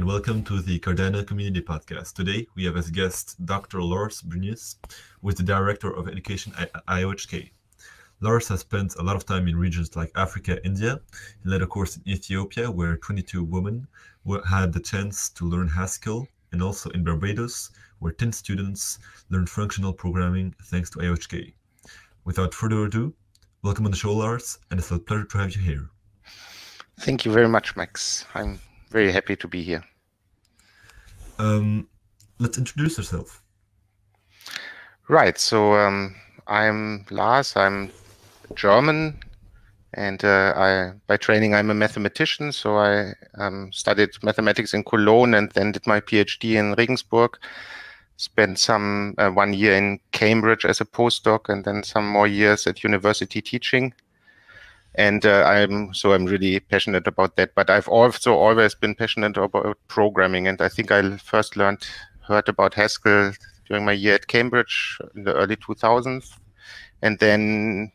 and welcome to the Cardano Community Podcast. Today, we have as guest Dr. Lars Brünjes, who is the Director of Education at IOHK. Lars has spent a lot of time in regions like Africa, India. He led a course in Ethiopia where 22 women had the chance to learn Haskell, and also in Barbados, where 10 students learned functional programming thanks to IOHK. Without further ado, welcome on the show, Lars, and it's a pleasure to have you here. Thank you very much, Max. I'm very happy to be here. Um, let's introduce yourself. Right. So um, I'm Lars. I'm German, and uh, I by training I'm a mathematician. So I um, studied mathematics in Cologne and then did my PhD in Regensburg. Spent some uh, one year in Cambridge as a postdoc, and then some more years at university teaching and uh, I'm so I'm really passionate about that. But I've also always been passionate about programming, and I think I first learned heard about Haskell during my year at Cambridge in the early 2000s, and then.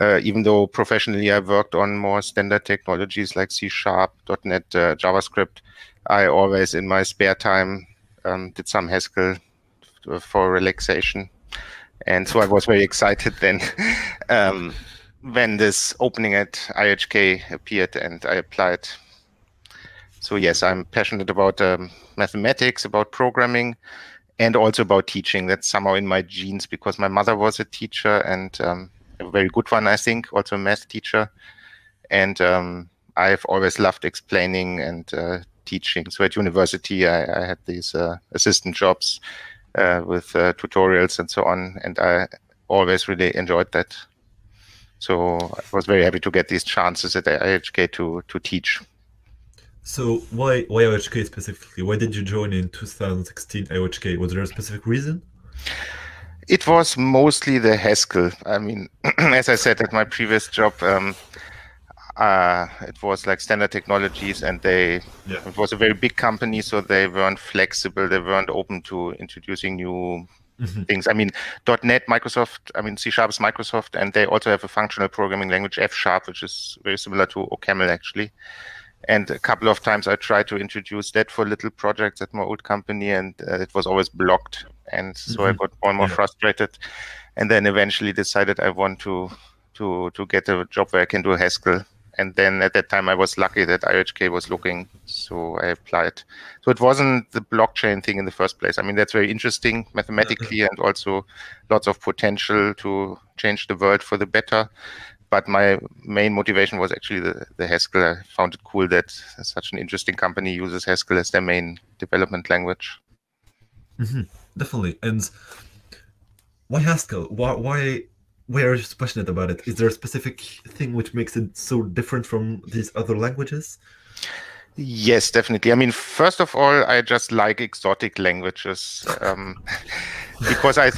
Uh, even though professionally I worked on more standard technologies like C Sharp, .NET, uh, JavaScript, I always in my spare time um, did some Haskell for relaxation, and so I was very excited then. um, when this opening at IOHK appeared and I applied. So yes, I'm passionate about um, mathematics, about programming, and also about teaching. That's somehow in my genes because my mother was a teacher and um, a very good one, I think, also a math teacher. And um, I've always loved explaining and uh, teaching. So at university, I, I had these uh, assistant jobs uh, with uh, tutorials and so on, and I always really enjoyed that. So I was very happy to get these chances at IOHK to to teach. So why why IOHK specifically? Why did you join in 2016 IOHK? Was there a specific reason? It was mostly the Haskell. I mean, as I said at my previous job, um, uh, it was like standard technologies, and they yeah. it was a very big company, so they weren't flexible. They weren't open to introducing new mm-hmm. things. I mean, .NET, Microsoft, I mean, C Sharp is Microsoft, and they also have a functional programming language, F Sharp, which is very similar to OCaml actually. And a couple of times I tried to introduce that for little projects at my old company, and uh, it was always blocked. And so mm-hmm. I got more and more yeah. frustrated, and then eventually decided I want to to to get a job where I can do Haskell and then at that time I was lucky that IOHK was looking, so I applied. So it wasn't the blockchain thing in the first place. I mean, that's very interesting mathematically and also lots of potential to change the world for the better. But my main motivation was actually the, the Haskell. I found it cool that such an interesting company uses Haskell as their main development language. Mm-hmm. Definitely. And why Haskell? Why, why why are so passionate about it? Is there a specific thing which makes it so different from these other languages? Yes, definitely. I mean, first of all, I just like exotic languages um, because I,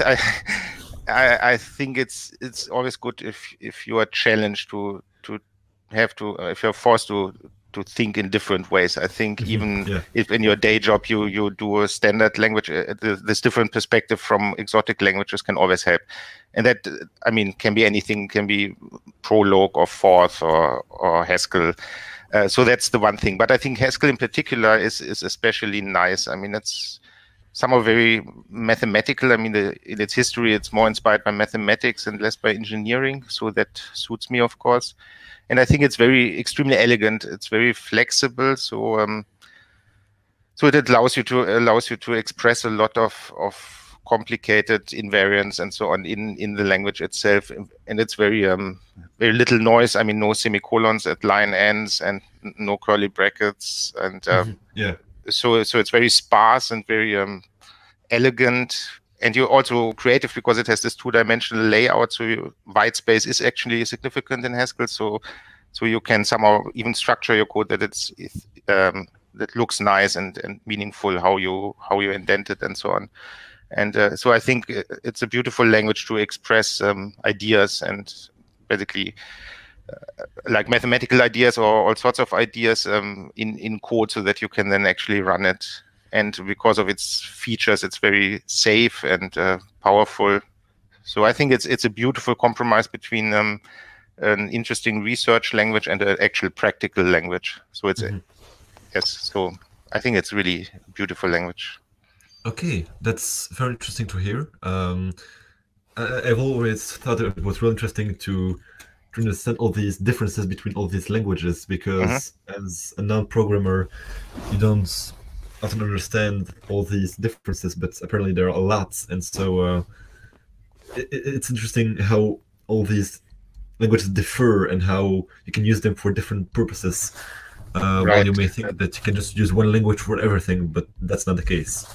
I, I think it's it's always good if if you are challenged to to have to if you're forced to to think in different ways. I think mm-hmm. even yeah. if in your day job you you do a standard language, uh, this different perspective from exotic languages can always help. And that I mean can be anything, can be Prolog or Forth or or Haskell. Uh, so that's the one thing. But I think Haskell in particular is is especially nice. I mean it's are very mathematical. I mean, the, in its history, it's more inspired by mathematics and less by engineering. So that suits me, of course and I think it's very extremely elegant. It's very flexible, so um, so it allows you to allows you to express a lot of of complicated invariants and so on in in the language itself, and it's very um very little noise. I mean, no semicolons at line ends and no curly brackets, and um, mm-hmm. yeah. So so it's very sparse and very um elegant and you're also creative because it has this two-dimensional layout. So white space is actually significant in Haskell. So so you can somehow even structure your code that it's um, that looks nice and, and meaningful how you how you indent it and so on. And uh, so I think it's a beautiful language to express um, ideas and basically uh, like mathematical ideas or all sorts of ideas um, in in code so that you can then actually run it and because of its features, it's very safe and uh, powerful. So I think it's it's a beautiful compromise between um, an interesting research language and an actual practical language. So it's mm-hmm. yes. So I think it's really a beautiful language. Okay, that's very interesting to hear. Um, I, have always thought it was really interesting to to understand all these differences between all these languages because mm-hmm. as a non-programmer, you don't often understand all these differences, but apparently there are a lot, and so uh, it, it's interesting how all these languages differ and how you can use them for different purposes. Uh, right. While you may think that you can just use one language for everything, but that's not the case.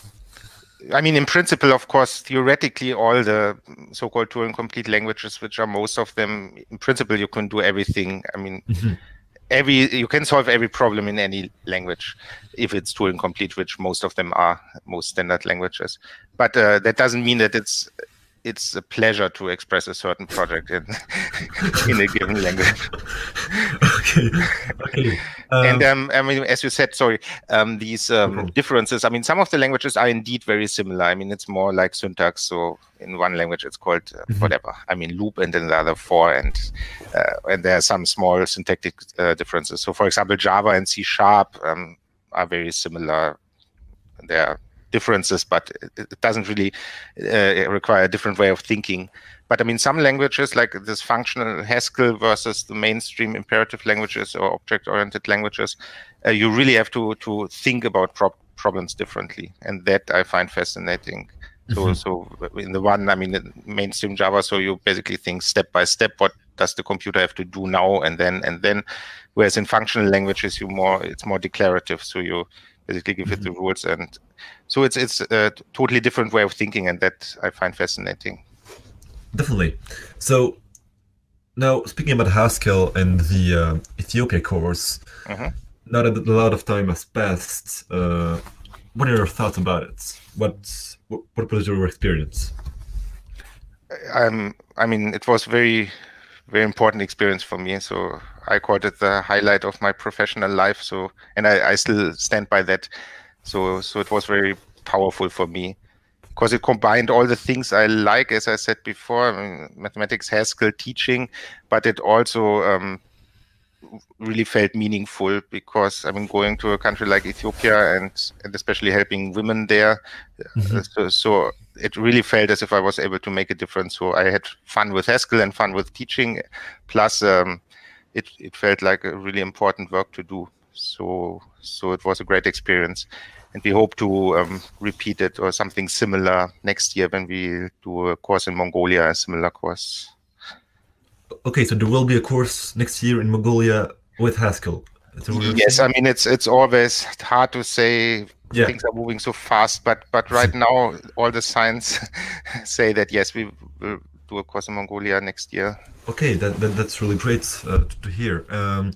I mean, in principle, of course, theoretically, all the so-called Turing complete languages, which are most of them, in principle, you can do everything. I mean, mm-hmm. every you can solve every problem in any language if it's Turing complete, which most of them are, most standard languages. But uh, that doesn't mean that it's it's a pleasure to express a certain project in in a given language. okay. Okay. Um, and um, I mean, as you said, sorry, um, these um, okay. differences. I mean, some of the languages are indeed very similar. I mean, it's more like syntax. So in one language, it's called uh, mm-hmm. whatever. I mean, loop, and in the other for, and uh, and there are some small syntactic uh, differences. So, for example, Java and C sharp um, are very similar. They're differences, but it doesn't really uh, require a different way of thinking. But I mean, some languages like this functional Haskell versus the mainstream imperative languages or object-oriented languages, uh, you really have to to think about pro problems differently, and that I find fascinating. So, mm -hmm. so in the one, I mean, mainstream Java, so you basically think step by step, what does the computer have to do now and then and then, whereas in functional languages, you more it's more declarative. So you basically give it the rules and so it's it's a totally different way of thinking and that i find fascinating. Definitely. So now speaking about haskell and the uh, ethiopia course mm-hmm. now that a lot of time has passed uh, what are your thoughts about it? What what was your experience? I'm i mean it was very very important experience for me so I called it the highlight of my professional life. So, and I, I still stand by that. So, so it was very powerful for me because it combined all the things I like, as I said before. I mean, mathematics, Haskell, teaching, but it also um, really felt meaningful because I mean, going to a country like Ethiopia and and especially helping women there, mm-hmm. so, so, it really felt as if I was able to make a difference. So I had fun with Haskell and fun with teaching, plus um, it, it felt like a really important work to do. So so it was a great experience, and we hope to um, repeat it or something similar next year when we do a course in Mongolia, a similar course. Okay, so there will be a course next year in Mongolia with Haskell. Yes, I mean it's it's always hard to say yeah. things are moving so fast, but but right now all the signs say that yes, we will do a course in Mongolia next year. Okay, that, that that's really great uh, to, to, hear. Um,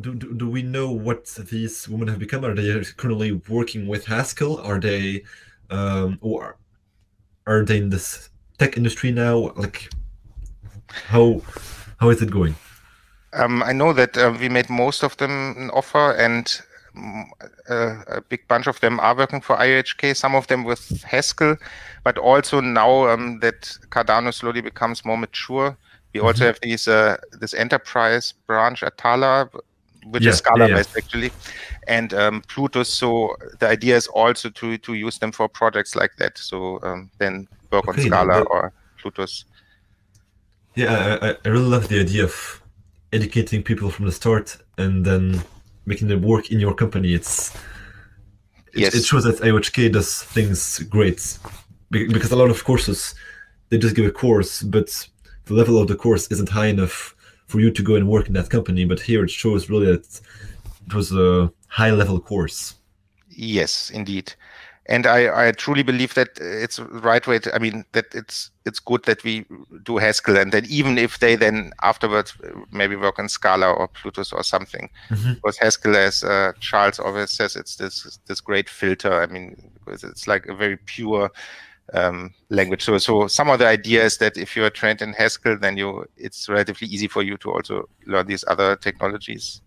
do, do, do we know what these women have become? Are they currently working with Haskell? Are they, um, or are they in this tech industry now? Like, how how is it going? Um, I know that uh, we made most of them an offer, and mm, uh, a big bunch of them are working for IOHK. Some of them with Haskell, but also now um, that Cardano slowly becomes more mature, we mm-hmm. also have these uh, this enterprise branch Atala, which yeah, is Scala yeah, based yeah. actually, and um, Plutus. So the idea is also to to use them for projects like that. So um, then work okay, on Scala no, or Plutus. Yeah, I, I really love the idea of educating people from the start and then making them work in your company. It's yes. it shows that IOHK does things great because a lot of courses they just give a course, but the level of the course isn't high enough for you to go and work in that company. But here it shows really that it was a high level course. Yes, indeed. And I, I truly believe that it's right way. To, I mean that it's it's good that we do Haskell, and then even if they then afterwards maybe work on Scala or Plutus or something, mm-hmm. because Haskell, as uh, Charles always says, it's this this great filter. I mean, it's like a very pure um, language. So, so some of the idea is that if you are trained in Haskell, then you it's relatively easy for you to also learn these other technologies.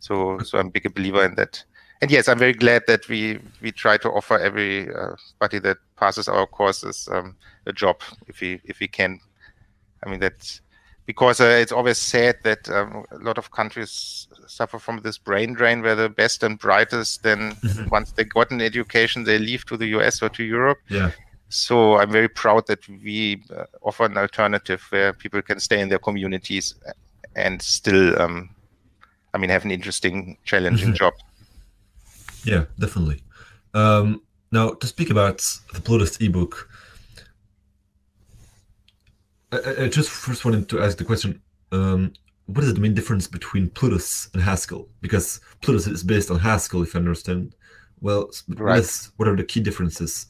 So, so I'm a big believer in that. And yes, I'm very glad that we we try to offer everybody that passes our courses um, a job if we if we can. I mean that's because uh, it's always said that um, a lot of countries suffer from this brain drain where the best and brightest then mm-hmm. once they got an education they leave to the us or to europe yeah so i'm very proud that we uh, offer an alternative where people can stay in their communities and still um, i mean have an interesting challenging mm-hmm. job yeah definitely um, now to speak about the Plutus ebook I, I, just first wanted to ask the question um, what is the main difference between Plutus and Haskell? Because Plutus is based on Haskell, if I understand well. Right. What are the key differences?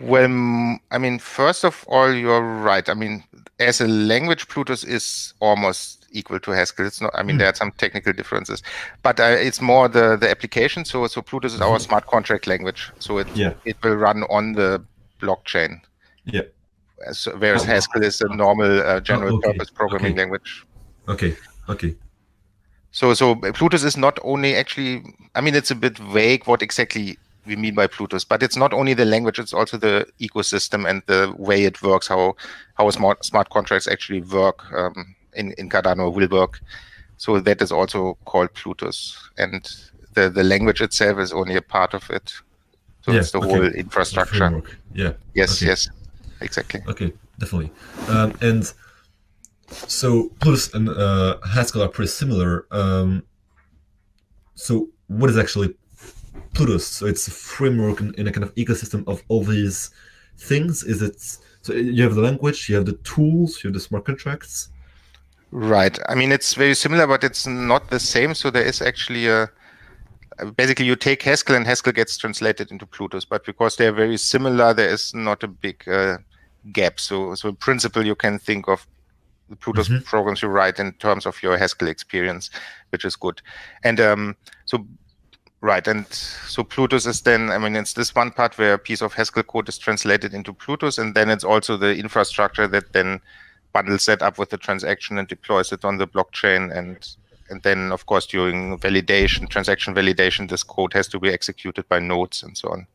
Well, I mean, first of all, you're right. I mean, as a language, Plutus is almost equal to Haskell. It's not. I mean, mm. there are some technical differences, but uh, it's more the the application. So, so Plutus is our smart contract language. So it yeah. it will run on the blockchain. Yeah whereas Haskell is a normal uh, general oh, okay. purpose programming okay. language. Okay. Okay. So so Plutus is not only actually I mean it's a bit vague what exactly we mean by Plutus, but it's not only the language, it's also the ecosystem and the way it works, how how smart smart contracts actually work um, in, in Cardano will work. So that is also called Plutus. And the, the language itself is only a part of it. So yeah, it's the okay. whole infrastructure. Yeah. Yes, okay. yes exactly. Okay, definitely. Um, and so Plutus and uh, Haskell are pretty similar. Um, so what is actually Plutus? So it's a framework in, in, a kind of ecosystem of all these things. Is it so you have the language, you have the tools, you have the smart contracts. Right. I mean, it's very similar, but it's not the same. So there is actually a basically you take Haskell and Haskell gets translated into Plutus, but because they're very similar, there is not a big uh, gap. So, so in principle, you can think of the Plutus mm-hmm. programs you write in terms of your Haskell experience, which is good. And um, so, right, and so Plutus is then, I mean, it's this one part where a piece of Haskell code is translated into Plutus, and then it's also the infrastructure that then bundles that up with the transaction and deploys it on the blockchain and and then of course during validation transaction validation this code has to be executed by nodes and so on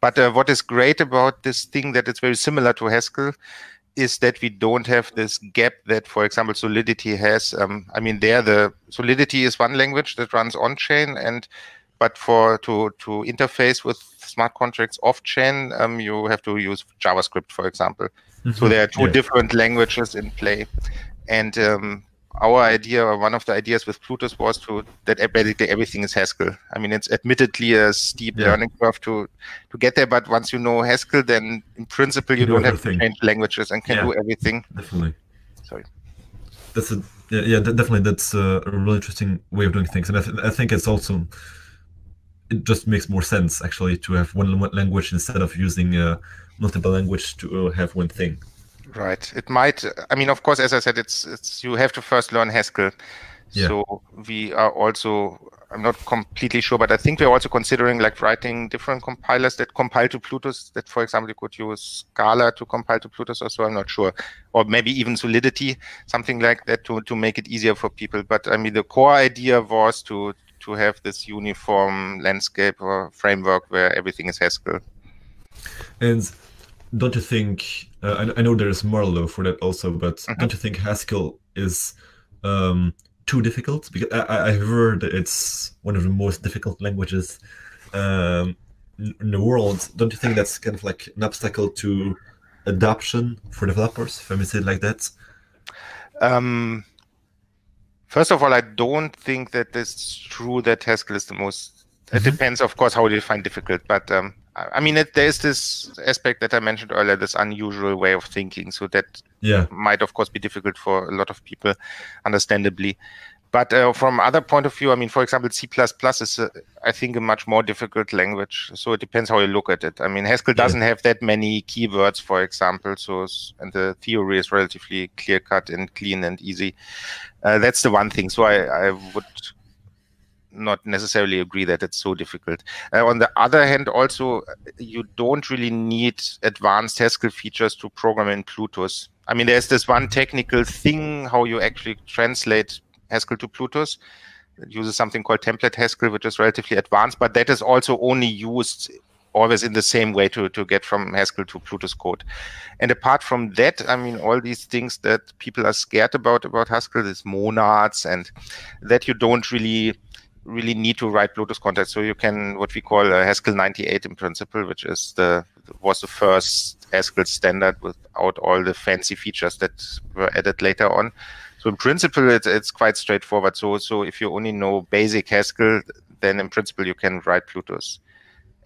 but uh, what is great about this thing that it's very similar to Haskell is that we don't have this gap that, for example, Solidity has. Um, I mean, there the Solidity is one language that runs on chain, and but for to to interface with smart contracts off chain, um, you have to use JavaScript, for example. Mm-hmm. So there are two yeah. different languages in play, and um, our idea or one of the ideas with Plutus was to that basically everything is Haskell. I mean, it's admittedly a steep yeah. learning curve to to get there, but once you know Haskell, then in principle you, don't everything. have to change languages and can yeah, do everything. Definitely. Sorry. That's a yeah, yeah definitely that's a really interesting way of doing things, and I, th- I think it's also it just makes more sense actually to have one language instead of using uh, multiple language to uh, have one thing. Right. It might. I mean, of course, as I said, it's it's you have to first learn Haskell. Yeah. So we are also. I'm not completely sure, but I think we're also considering like writing different compilers that compile to Plutus. That, for example, you could use Scala to compile to Plutus, or so. I'm not sure, or maybe even Solidity, something like that, to to make it easier for people. But I mean, the core idea was to to have this uniform landscape or framework where everything is Haskell. And don't you think? Uh, I, I, know there's Marlowe for that also, but mm-hmm. don't you think Haskell is um, too difficult? Because I, I heard that it's one of the most difficult languages um, in the world. Don't you think that's kind of like an obstacle to adoption for developers, if I may say it like that? Um, first of all, I don't think that it's true that Haskell is the most. It mm-hmm. depends, of course, how you define difficult, but um, I mean, it, there's this aspect that I mentioned earlier, this unusual way of thinking. So that yeah. might, of course, be difficult for a lot of people, understandably. But uh, from other point of view, I mean, for example, C++ is, uh, I think, a much more difficult language. So it depends how you look at it. I mean, Haskell doesn't yeah. have that many keywords, for example. So and the theory is relatively clear cut and clean and easy. Uh, that's the one thing. So I, I would not necessarily agree that it's so difficult. Uh, on the other hand, also, you don't really need advanced Haskell features to program in Plutus. I mean, there's this one technical thing how you actually translate Haskell to Plutus. It uses something called template Haskell, which is relatively advanced, but that is also only used always in the same way to, to get from Haskell to Plutus code. And apart from that, I mean, all these things that people are scared about about Haskell, is monads, and that you don't really really need to write Plutus context. So you can what we call a Haskell 98 in principle, which is the was the first Haskell standard without all the fancy features that were added later on. So in principle, it's, it's quite straightforward. So so if you only know basic Haskell, then in principle you can write Plutus.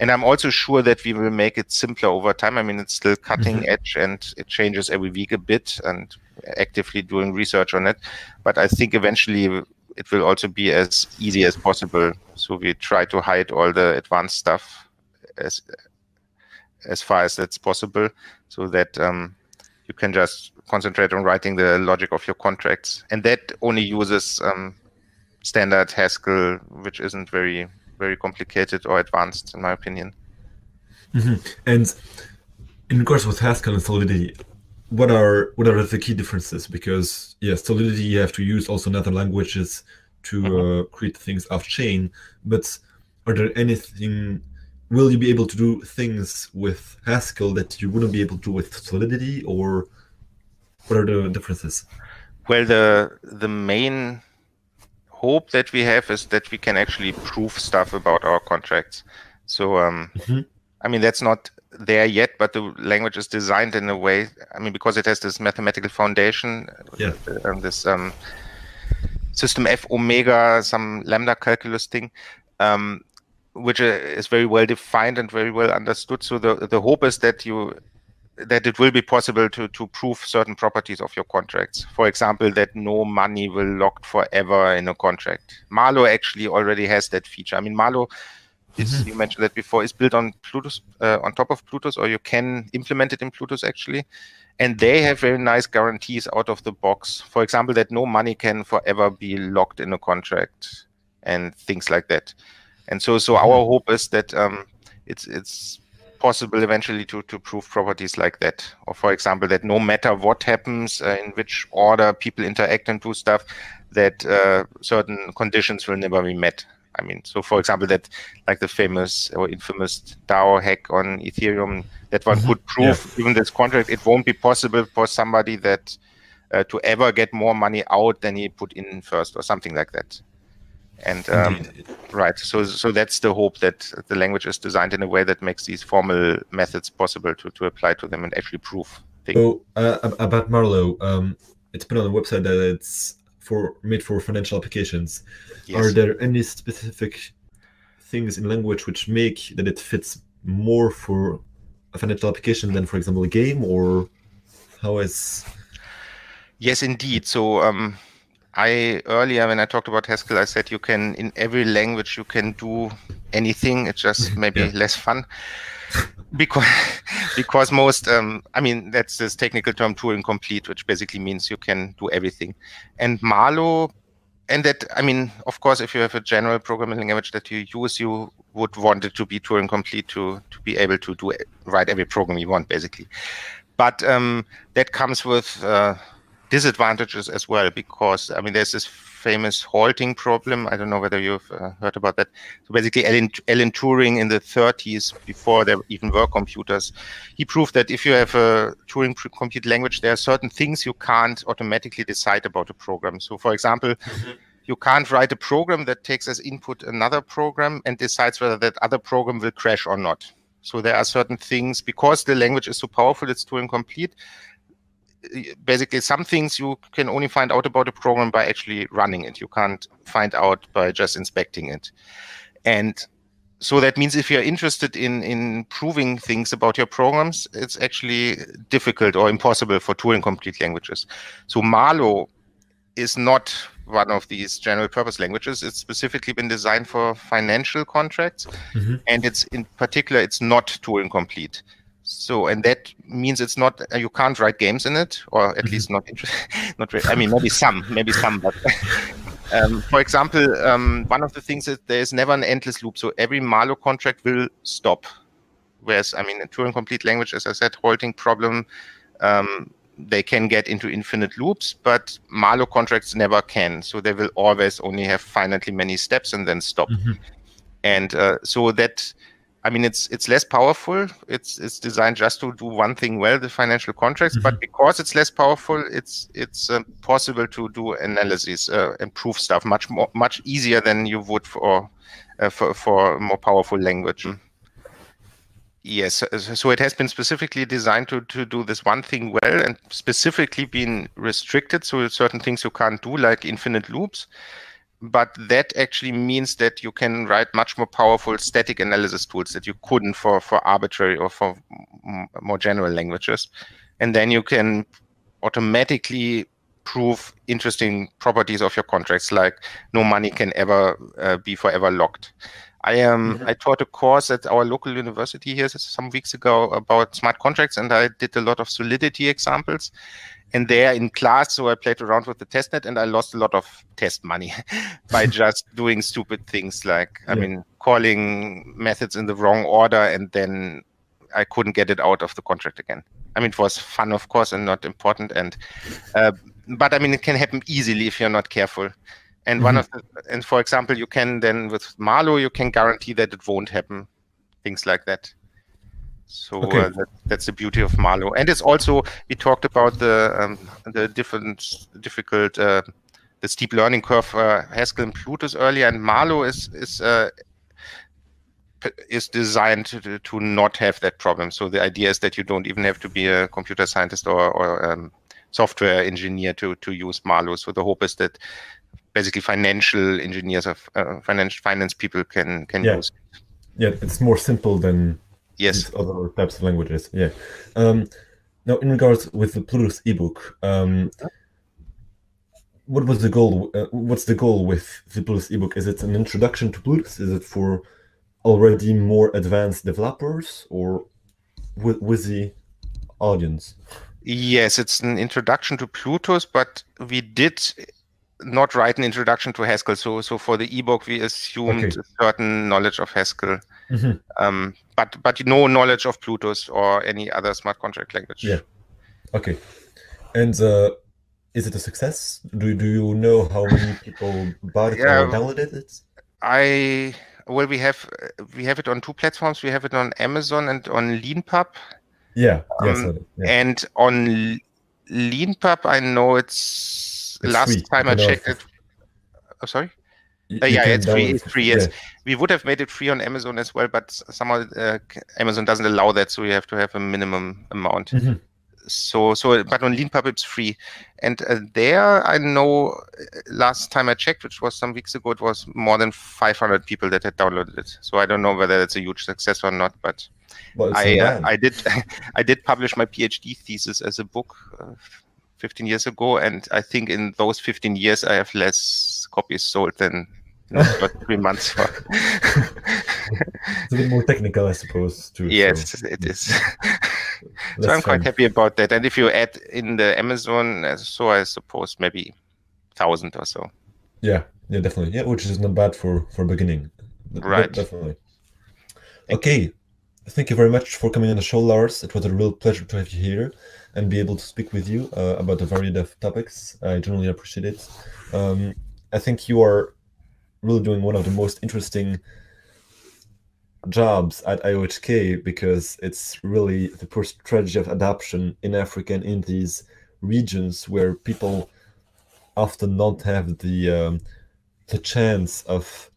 And I'm also sure that we will make it simpler over time. I mean, it's still cutting mm-hmm. edge and it changes every week a bit and actively doing research on it. But I think eventually it will also be as easy as possible. So we try to hide all the advanced stuff as as far as that's possible, so that um, you can just concentrate on writing the logic of your contracts. And that only uses um, standard Haskell, which isn't very very complicated or advanced, in my opinion. Mm-hmm. And in regards with Haskell and Solidity, what are what are the key differences? Because yes, Solidity you have to use also other languages to mm-hmm. uh, create things off chain, but are there anything? Will you be able to do things with Haskell that you wouldn't be able to do with Solidity, or what are the differences? Well, the the main hope that we have is that we can actually prove stuff about our contracts. So, um, mm-hmm. I mean, that's not there yet, but the language is designed in a way. I mean, because it has this mathematical foundation, yeah, uh, this um, system F omega, some lambda calculus thing, um, which uh, is very well defined and very well understood. So the the hope is that you that it will be possible to, to prove certain properties of your contracts. For example, that no money will locked forever in a contract. Marlowe actually already has that feature. I mean, Marlowe is, mm-hmm. you mentioned that before, is built on Plutus, uh, on top of Plutus, or you can implement it in Plutus actually. And they have very nice guarantees out of the box. For example, that no money can forever be locked in a contract and things like that. And so, so mm-hmm. our hope is that um, it's it's possible eventually to, to prove properties like that. Or for example, that no matter what happens, uh, in which order people interact and do stuff, that uh, certain conditions will never be met. I mean, so for example, that like the famous or infamous DAO hack on Ethereum, that one mm-hmm. could prove yeah. even this contract, it won't be possible for somebody that uh, to ever get more money out than he put in first or something like that and um, right so so that's the hope that the language is designed in a way that makes these formal methods possible to, to apply to them and actually prove things. so uh, about marlowe um, it's put on the website that it's for made for financial applications yes. are there any specific things in language which make that it fits more for a financial application than for example a game or how is yes indeed so um, I earlier when I talked about Haskell, I said you can in every language you can do anything. It's just maybe yeah. less fun because because most um, I mean that's this technical term Turing complete, which basically means you can do everything. And Marlowe, and that I mean, of course, if you have a general programming language that you use, you would want it to be Turing complete to to be able to do write every program you want, basically. But um, that comes with uh, disadvantages as well because I mean there's this famous halting problem. I don't know whether you've uh, heard about that. So basically, Alan, Alan Turing in the 30s, before there even were computers, he proved that if you have a Turing complete language, there are certain things you can't automatically decide about a program. So, for example. Mm-hmm. You can't write a program that takes as input another program and decides whether that other program will crash or not. So there are certain things because the language is so powerful, it's Turing complete basically some things you can only find out about a program by actually running it. You can't find out by just inspecting it. And so that means if you're interested in in proving things about your programs, it's actually difficult or impossible for Turing complete languages. So Marlowe is not one of these general purpose languages. It's specifically been designed for financial contracts, mm-hmm. and it's in particular it's not Turing complete. So, and that means it's not uh, you can't write games in it, or at mm-hmm. least not not. I mean, maybe some, maybe some, but. um, for example, um, one of the things is there is never an endless loop. So every Marlowe contract will stop. Whereas, I mean, in Turing complete language, as I said, halting problem, um, they can get into infinite loops, but Marlowe contracts never can. So they will always only have finitely many steps and then stop. Mm-hmm. And uh, so that I mean, it's it's less powerful. It's it's designed just to do one thing well, the financial contracts. Mm-hmm. But because it's less powerful, it's it's uh, possible to do analysis, uh, improve stuff much more much easier than you would for uh, for for more powerful language. Mm. Yes, so it has been specifically designed to, to do this one thing well and specifically been restricted. So certain things you can't do, like infinite loops but that actually means that you can write much more powerful static analysis tools that you couldn't for for arbitrary or for more general languages. And then you can automatically prove interesting properties of your contracts like no money can ever uh, be forever locked. I am um, mm-hmm. i taught a course at our local university here some weeks ago about smart contracts and i did a lot of solidity examples. And there in class so i played around with the testnet and i lost a lot of test money by just doing stupid things like i mean calling methods in the wrong order and then i couldn't get it out of the contract again. I mean it was fun of course and not important. And uh, but i mean it can happen easily if you're not careful and mm-hmm. one of the and for example you can then with Marlowe you can guarantee that it won't happen things like that so okay. uh, that, that's the beauty of Marlowe, and it's also we talked about the um, the different difficult uh, the steep learning curve uh, Haskell and Plutus earlier, and Marlowe is is uh, is designed to, to not have that problem. So the idea is that you don't even have to be a computer scientist or, or um, software engineer to to use Marlowe. So the hope is that basically financial engineers of uh, finance finance people can can yeah. use. It. Yeah, it's more simple than yes other types of languages yeah um, now in regards with the plutus ebook um, what was the goal uh, what's the goal with the plutus ebook is it an introduction to plutus is it for already more advanced developers or with, with the audience yes it's an introduction to plutus but we did not write an introduction to haskell so so for the ebook we assumed okay. a certain knowledge of haskell mm-hmm. um, but but no knowledge of Plutus or any other smart contract language. Yeah. Okay. And uh, is it a success? Do do you know how many people bought it yeah, or downloaded it? I well, we have we have it on two platforms. We have it on Amazon and on LeanPub. Yeah. yes. Um, yeah. And on LeanPub, I know it's, it's last time I checked it. Oh, sorry. Uh, yeah, it's free. It's free. Yes, yeah. we would have made it free on Amazon as well, but somehow uh, Amazon doesn't allow that, so you have to have a minimum amount. Mm-hmm. So, so, but on LeanPub it's free, and uh, there I know uh, last time I checked, which was some weeks ago, it was more than 500 people that had downloaded it. So I don't know whether it's a huge success or not, but I uh, I did I did publish my PhD thesis as a book. Uh, 15 years ago, and I think in those 15 years I have less copies sold than about three months for. it's a bit more technical, I suppose. Too, yes, so. it is. so I'm quite happy about that. And if you add in the Amazon, uh, so I suppose maybe thousand or so. Yeah, yeah, definitely. Yeah, which is not bad for for beginning. Right. definitely. Okay. Thank you very much for coming on the show, Lars. It was a real pleasure to have you here and be able to speak with you uh, about a variety of topics. I genuinely appreciate it. Um, I think you are really doing one of the most interesting jobs at IOHK because it's really the first strategy of adoption in Africa and in these regions where people often don't have the um, the chance of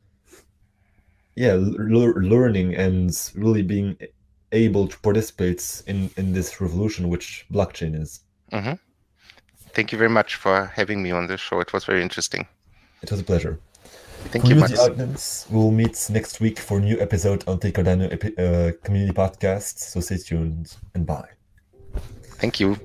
yeah learning and really being able to participate in in this revolution which blockchain is. Mm-hmm. Thank you very much for having me on this show. It was very interesting. It was a pleasure. Thank for you, Max. audience, we'll meet next week for a new episode on Take Cardano uh, community podcast. So stay tuned and bye. Thank you.